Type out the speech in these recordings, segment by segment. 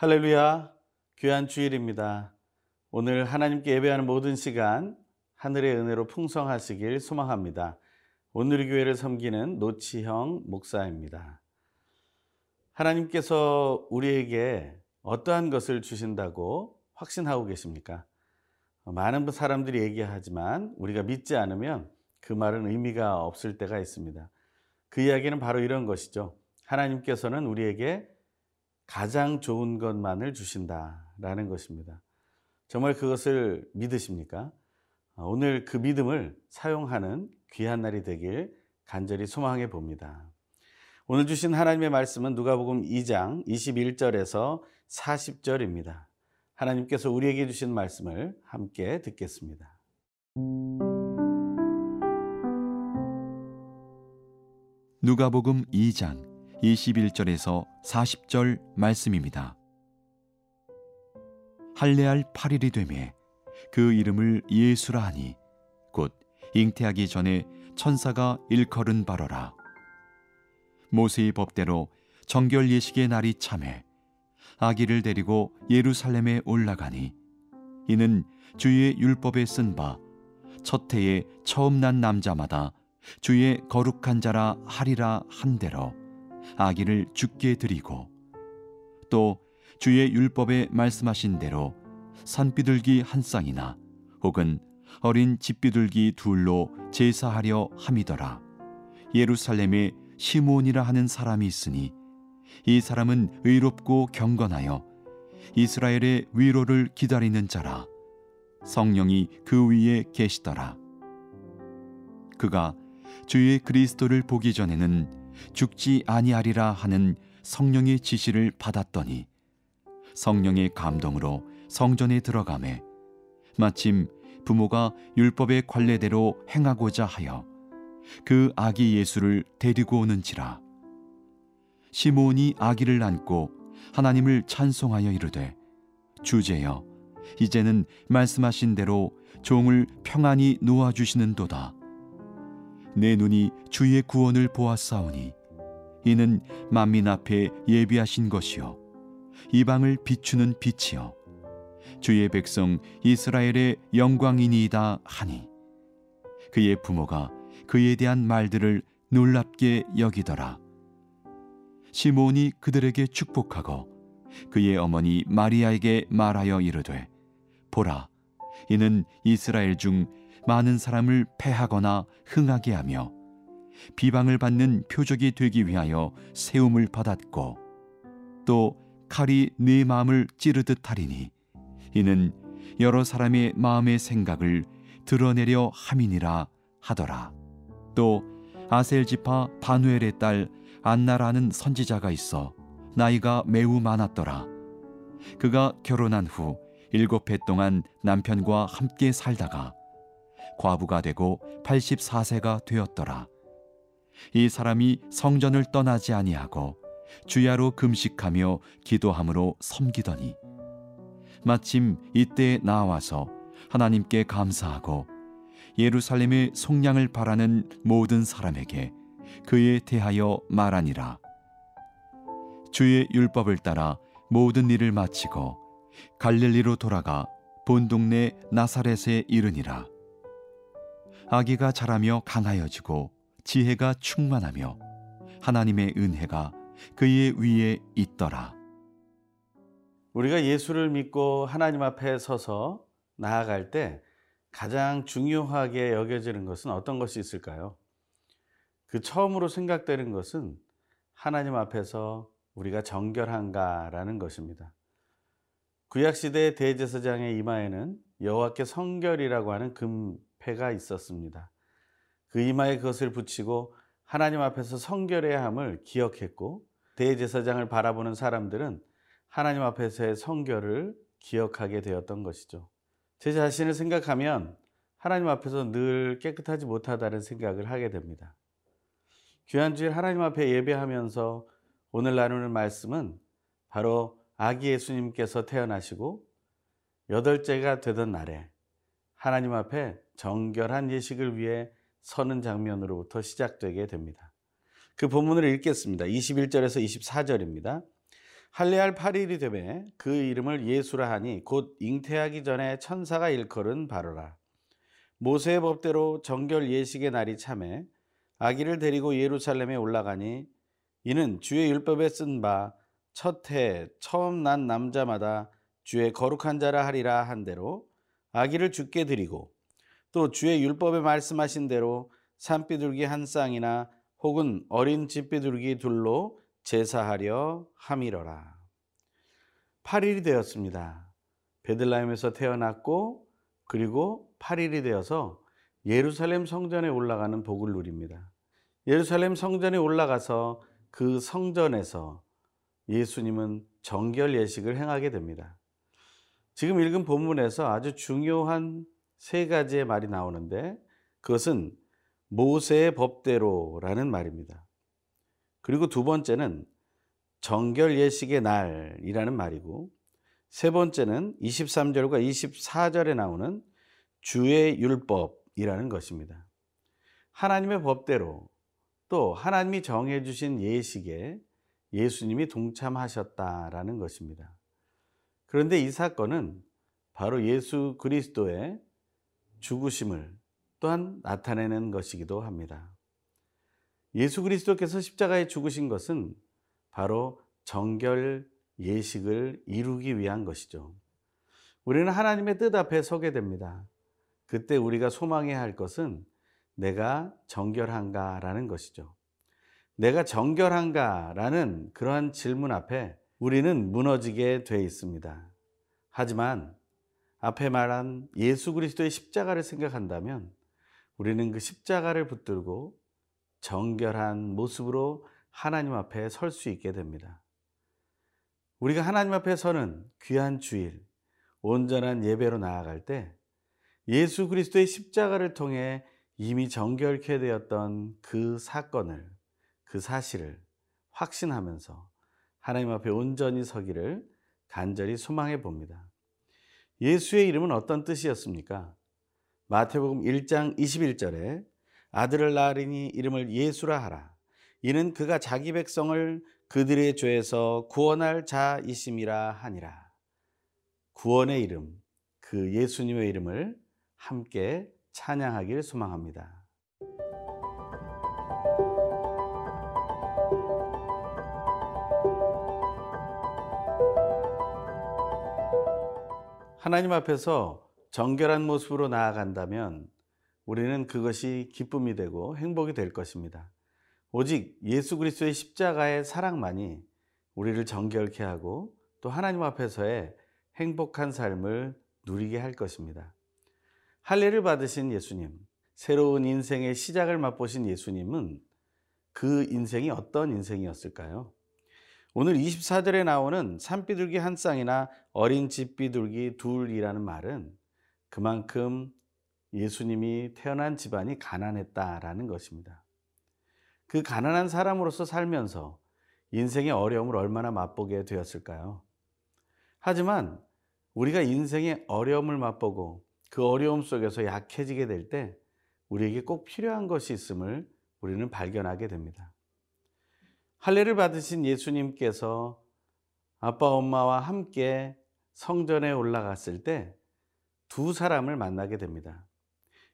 할렐루야. 귀한 주일입니다. 오늘 하나님께 예배하는 모든 시간 하늘의 은혜로 풍성하시길 소망합니다. 오늘 교회를 섬기는 노치형 목사입니다. 하나님께서 우리에게 어떠한 것을 주신다고 확신하고 계십니까? 많은 사람들이 얘기하지만 우리가 믿지 않으면 그 말은 의미가 없을 때가 있습니다. 그 이야기는 바로 이런 것이죠. 하나님께서는 우리에게 가장 좋은 것만을 주신다라는 것입니다. 정말 그것을 믿으십니까? 오늘 그 믿음을 사용하는 귀한 날이 되길 간절히 소망해 봅니다. 오늘 주신 하나님의 말씀은 누가복음 2장 21절에서 40절입니다. 하나님께서 우리에게 주신 말씀을 함께 듣겠습니다. 누가복음 2장 21절에서 40절 말씀입니다. 할례할 8일이 되매 그 이름을 예수라 하니 곧 잉태하기 전에 천사가 일컬은 바로라. 모세의 법대로 정결 예식의 날이 참해 아기를 데리고 예루살렘에 올라가니 이는 주의 율법에 쓴 바 첫 해에 처음 난 남자마다 주의 거룩한 자라 하리라 한대로 아기를 죽게 드리고 또 주의 율법에 말씀하신 대로 산비둘기 한 쌍이나 혹은 어린 집비둘기 둘로 제사하려 함이더라. 예루살렘에 시몬이라 하는 사람이 있으니 이 사람은 의롭고 경건하여 이스라엘의 위로를 기다리는 자라. 성령이 그 위에 계시더라. 그가 주의 그리스도를 보기 전에는 죽지 아니하리라 하는 성령의 지시를 받았더니 성령의 감동으로 성전에 들어가매 마침 부모가 율법의 관례대로 행하고자 하여 그 아기 예수를 데리고 오는지라. 시몬이 아기를 안고 하나님을 찬송하여 이르되 주제여 이제는 말씀하신 대로 종을 평안히 놓아 주시는도다 내 눈이 주의 구원을 보았사오니 이는 만민 앞에 예비하신 것이요 이방을 비추는 빛이요 주의 백성 이스라엘의 영광이니이다 하니 그의 부모가 그에 대한 말들을 놀랍게 여기더라. 시몬이 그들에게 축복하고 그의 어머니 마리아에게 말하여 이르되 보라 이는 이스라엘 중 많은 사람을 패하거나 흥하게 하며 비방을 받는 표적이 되기 위하여 세움을 받았고 또 칼이 네 마음을 찌르듯 하리니 이는 여러 사람의 마음의 생각을 드러내려 함이니라 하더라. 또 아셀 지파 바누엘의 딸 안나라는 선지자가 있어 나이가 매우 많았더라. 그가 결혼한 후 일곱 해 동안 남편과 함께 살다가 과부가 되고 84세가 되었더라. 이 사람이 성전을 떠나지 아니하고 주야로 금식하며 기도함으로 섬기더니 마침 이때 나와서 하나님께 감사하고 예루살렘의 속량을 바라는 모든 사람에게 그에 대하여 말하니라 주의 율법을 따라 모든 일을 마치고 갈릴리로 돌아가 본 동네 나사렛에 이르니라 아기가 자라며 강하여지고 지혜가 충만하며 하나님의 은혜가 그의 위에 있더라. 우리가 예수를 믿고 하나님 앞에 서서 나아갈 때 가장 중요하게 여겨지는 것은 어떤 것이 있을까요? 그 처음으로 생각되는 것은 하나님 앞에서 우리가 정결한가라는 것입니다. 구약시대 대제사장의 이마에는 여호와께 성결이라고 하는 금 패가 있었습니다. 그 이마에 그것을 붙이고 하나님 앞에서 성결해야 함을 기억했고 대제사장을 바라보는 사람들은 하나님 앞에서의 성결을 기억하게 되었던 것이죠. 제 자신을 생각하면 하나님 앞에서 늘 깨끗하지 못하다는 생각을 하게 됩니다. 귀한 주일 하나님 앞에 예배하면서 오늘 나누는 말씀은 바로 아기 예수님께서 태어나시고 여덟째가 되던 날에 하나님 앞에 정결한 예식을 위해 서는 장면으로부터 시작되게 됩니다. 그 본문을 읽겠습니다. 21절에서 24절입니다. 할례할 8일이 되매 그 이름을 예수라 하니 곧 잉태하기 전에 천사가 일컬은 바로라. 모세의 법대로 정결 예식의 날이 참에 아기를 데리고 예루살렘에 올라가니 이는 주의 율법에 쓴 바 첫 해 처음 난 남자마다 주의 거룩한 자라 하리라 한 대로 아기를 주께 드리고 또 주의 율법에 말씀하신 대로 산비둘기 한 쌍이나 혹은 어린 집비둘기 둘로 제사하려 함이러라. 8일이 되었습니다. 베들라헴에서 태어났고 그리고 8일이 되어서 예루살렘 성전에 올라가는 복을 누립니다. 예루살렘 성전에 올라가서 그 성전에서 예수님은 정결 예식을 행하게 됩니다. 지금 읽은 본문에서 아주 중요한 세 가지의 말이 나오는데 그것은 모세의 법대로라는 말입니다. 그리고 두 번째는 정결 예식의 날이라는 말이고 세 번째는 23절과 24절에 나오는 주의 율법이라는 것입니다. 하나님의 법대로 또 하나님이 정해 주신 예식에 예수님이 동참하셨다라는 것입니다. 그런데 이 사건은 바로 예수 그리스도의 죽으심을 또한 나타내는 것이기도 합니다. 예수 그리스도께서 십자가에 죽으신 것은 바로 정결 예식을 이루기 위한 것이죠. 우리는 하나님의 뜻 앞에 서게 됩니다. 그때 우리가 소망해야 할 것은 내가 정결한가라는 것이죠. 내가 정결한가라는 그러한 질문 앞에 우리는 무너지게 돼 있습니다. 하지만 앞에 말한 예수 그리스도의 십자가를 생각한다면 우리는 그 십자가를 붙들고 정결한 모습으로 하나님 앞에 설 수 있게 됩니다. 우리가 하나님 앞에 서는 귀한 주일, 온전한 예배로 나아갈 때 예수 그리스도의 십자가를 통해 이미 정결케 되었던 그 사건을, 그 사실을 확신하면서 하나님 앞에 온전히 서기를 간절히 소망해 봅니다. 예수의 이름은 어떤 뜻이었습니까? 마태복음 1장 21절에 아들을 낳으리니 이름을 예수라 하라. 이는 그가 자기 백성을 그들의 죄에서 구원할 자이심이라 하니라. 구원의 이름, 그 예수님의 이름을 함께 찬양하길 소망합니다. 하나님 앞에서 정결한 모습으로 나아간다면 우리는 그것이 기쁨이 되고 행복이 될 것입니다. 오직 예수 그리스도의 십자가의 사랑만이 우리를 정결케 하고 또 하나님 앞에서의 행복한 삶을 누리게 할 것입니다. 할례를 받으신 예수님, 새로운 인생의 시작을 맛보신 예수님은 그 인생이 어떤 인생이었을까요? 오늘 24절에 나오는 산비둘기 한 쌍이나 어린 집비둘기 둘이라는 말은 그만큼 예수님이 태어난 집안이 가난했다라는 것입니다. 그 가난한 사람으로서 살면서 인생의 어려움을 얼마나 맛보게 되었을까요? 하지만 우리가 인생의 어려움을 맛보고 그 어려움 속에서 약해지게 될 때 우리에게 꼭 필요한 것이 있음을 우리는 발견하게 됩니다. 할례를 받으신 예수님께서 아빠 엄마와 함께 성전에 올라갔을 때 두 사람을 만나게 됩니다.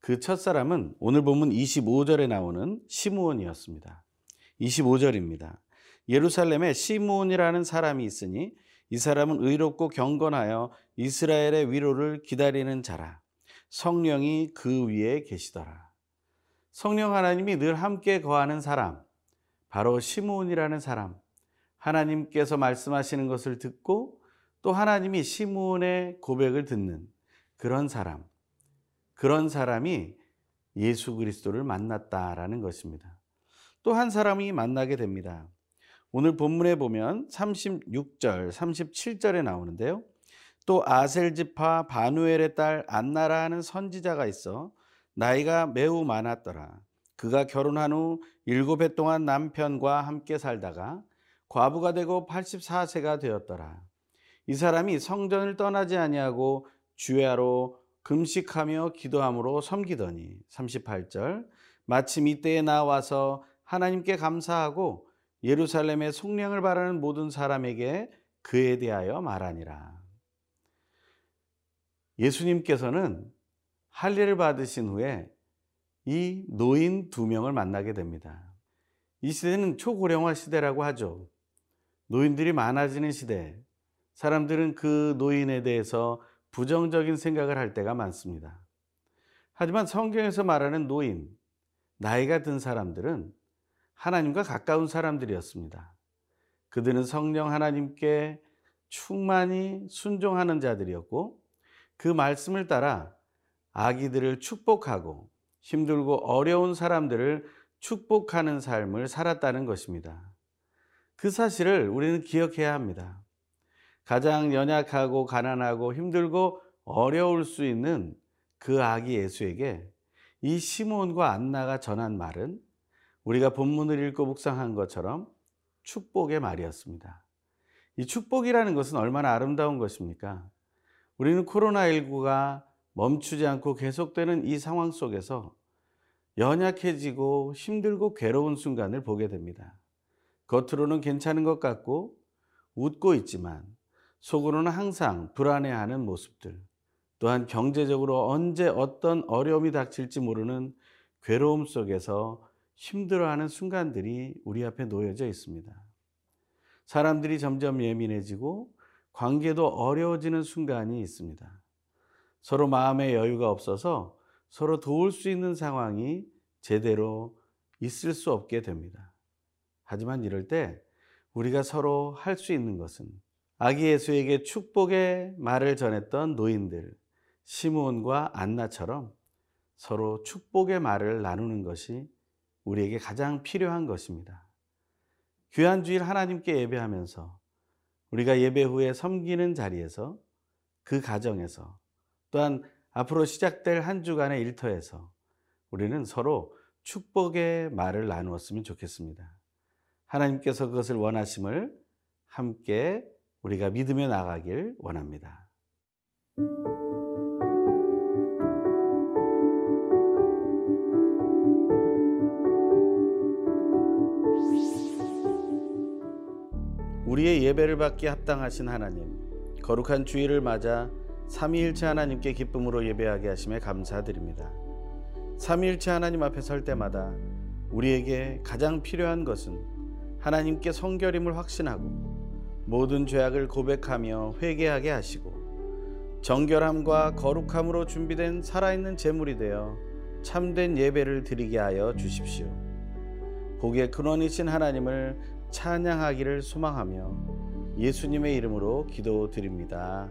그 첫 사람은 오늘 보면 25절에 나오는 시므온이었습니다. 25절입니다. 예루살렘에 시므온이라는 사람이 있으니 이 사람은 의롭고 경건하여 이스라엘의 위로를 기다리는 자라. 성령이 그 위에 계시더라. 성령 하나님이 늘 함께 거하는 사람, 바로 시므온이라는 사람. 하나님께서 말씀하시는 것을 듣고 또 하나님이 시므온의 고백을 듣는 그런 사람. 그런 사람이 예수 그리스도를 만났다라는 것입니다. 또 한 사람이 만나게 됩니다. 오늘 본문에 보면 36절, 37절에 나오는데요. 또 아셀지파 바누엘의 딸 안나라 하는 선지자가 있어 나이가 매우 많았더라. 그가 결혼한 후 일곱 해 동안 남편과 함께 살다가 과부가 되고 84세가 되었더라. 이 사람이 성전을 떠나지 아니하고 주야로 금식하며 기도함으로 섬기더니 38절 마침 이때에 나와서 하나님께 감사하고 예루살렘의 속량을 바라는 모든 사람에게 그에 대하여 말하니라. 예수님께서는 할례를 받으신 후에 이 노인 두 명을 만나게 됩니다. 이 시대는 초고령화 시대라고 하죠. 노인들이 많아지는 시대, 사람들은 그 노인에 대해서 부정적인 생각을 할 때가 많습니다. 하지만 성경에서 말하는 노인, 나이가 든 사람들은 하나님과 가까운 사람들이었습니다. 그들은 성령 하나님께 충만히 순종하는 자들이었고 그 말씀을 따라 아기들을 축복하고 힘들고 어려운 사람들을 축복하는 삶을 살았다는 것입니다. 그 사실을 우리는 기억해야 합니다. 가장 연약하고 가난하고 힘들고 어려울 수 있는 그 아기 예수에게 이 시몬과 안나가 전한 말은 우리가 본문을 읽고 묵상한 것처럼 축복의 말이었습니다. 이 축복이라는 것은 얼마나 아름다운 것입니까? 우리는 코로나19가 멈추지 않고 계속되는 이 상황 속에서 연약해지고 힘들고 괴로운 순간을 보게 됩니다. 겉으로는 괜찮은 것 같고 웃고 있지만 속으로는 항상 불안해하는 모습들, 또한 경제적으로 언제 어떤 어려움이 닥칠지 모르는 괴로움 속에서 힘들어하는 순간들이 우리 앞에 놓여져 있습니다. 사람들이 점점 예민해지고 관계도 어려워지는 순간이 있습니다. 서로 마음의 여유가 없어서 서로 도울 수 있는 상황이 제대로 있을 수 없게 됩니다. 하지만 이럴 때 우리가 서로 할 수 있는 것은 아기 예수에게 축복의 말을 전했던 노인들, 시므온과 안나처럼 서로 축복의 말을 나누는 것이 우리에게 가장 필요한 것입니다. 귀한 주일 하나님께 예배하면서 우리가 예배 후에 섬기는 자리에서 그 가정에서 또한 앞으로 시작될 한 주간의 일터에서 우리는 서로 축복의 말을 나누었으면 좋겠습니다. 하나님께서 그것을 원하심을 함께 우리가 믿으며 나가길 원합니다. 우리의 예배를 받기 합당하신 하나님, 거룩한 주일을 맞아 삼위일체 하나님께 기쁨으로 예배하게 하심에 감사드립니다. 삼위일체 하나님 앞에 설 때마다 우리에게 가장 필요한 것은 하나님께 성결임을 확신하고 모든 죄악을 고백하며 회개하게 하시고 정결함과 거룩함으로 준비된 살아있는 제물이 되어 참된 예배를 드리게 하여 주십시오. 복의 근원이신 하나님을 찬양하기를 소망하며 예수님의 이름으로 기도드립니다.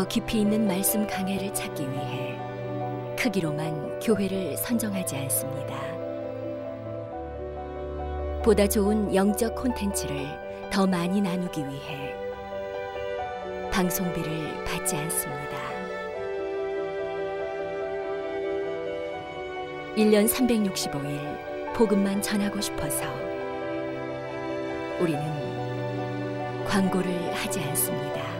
더 깊이 있는 말씀 강해를 찾기 위해 크기로만 교회를 선정하지 않습니다. 보다 좋은 영적 콘텐츠를 더 많이 나누기 위해 방송비를 받지 않습니다. 1년 365일 복음만 전하고 싶어서 우리는 광고를 하지 않습니다.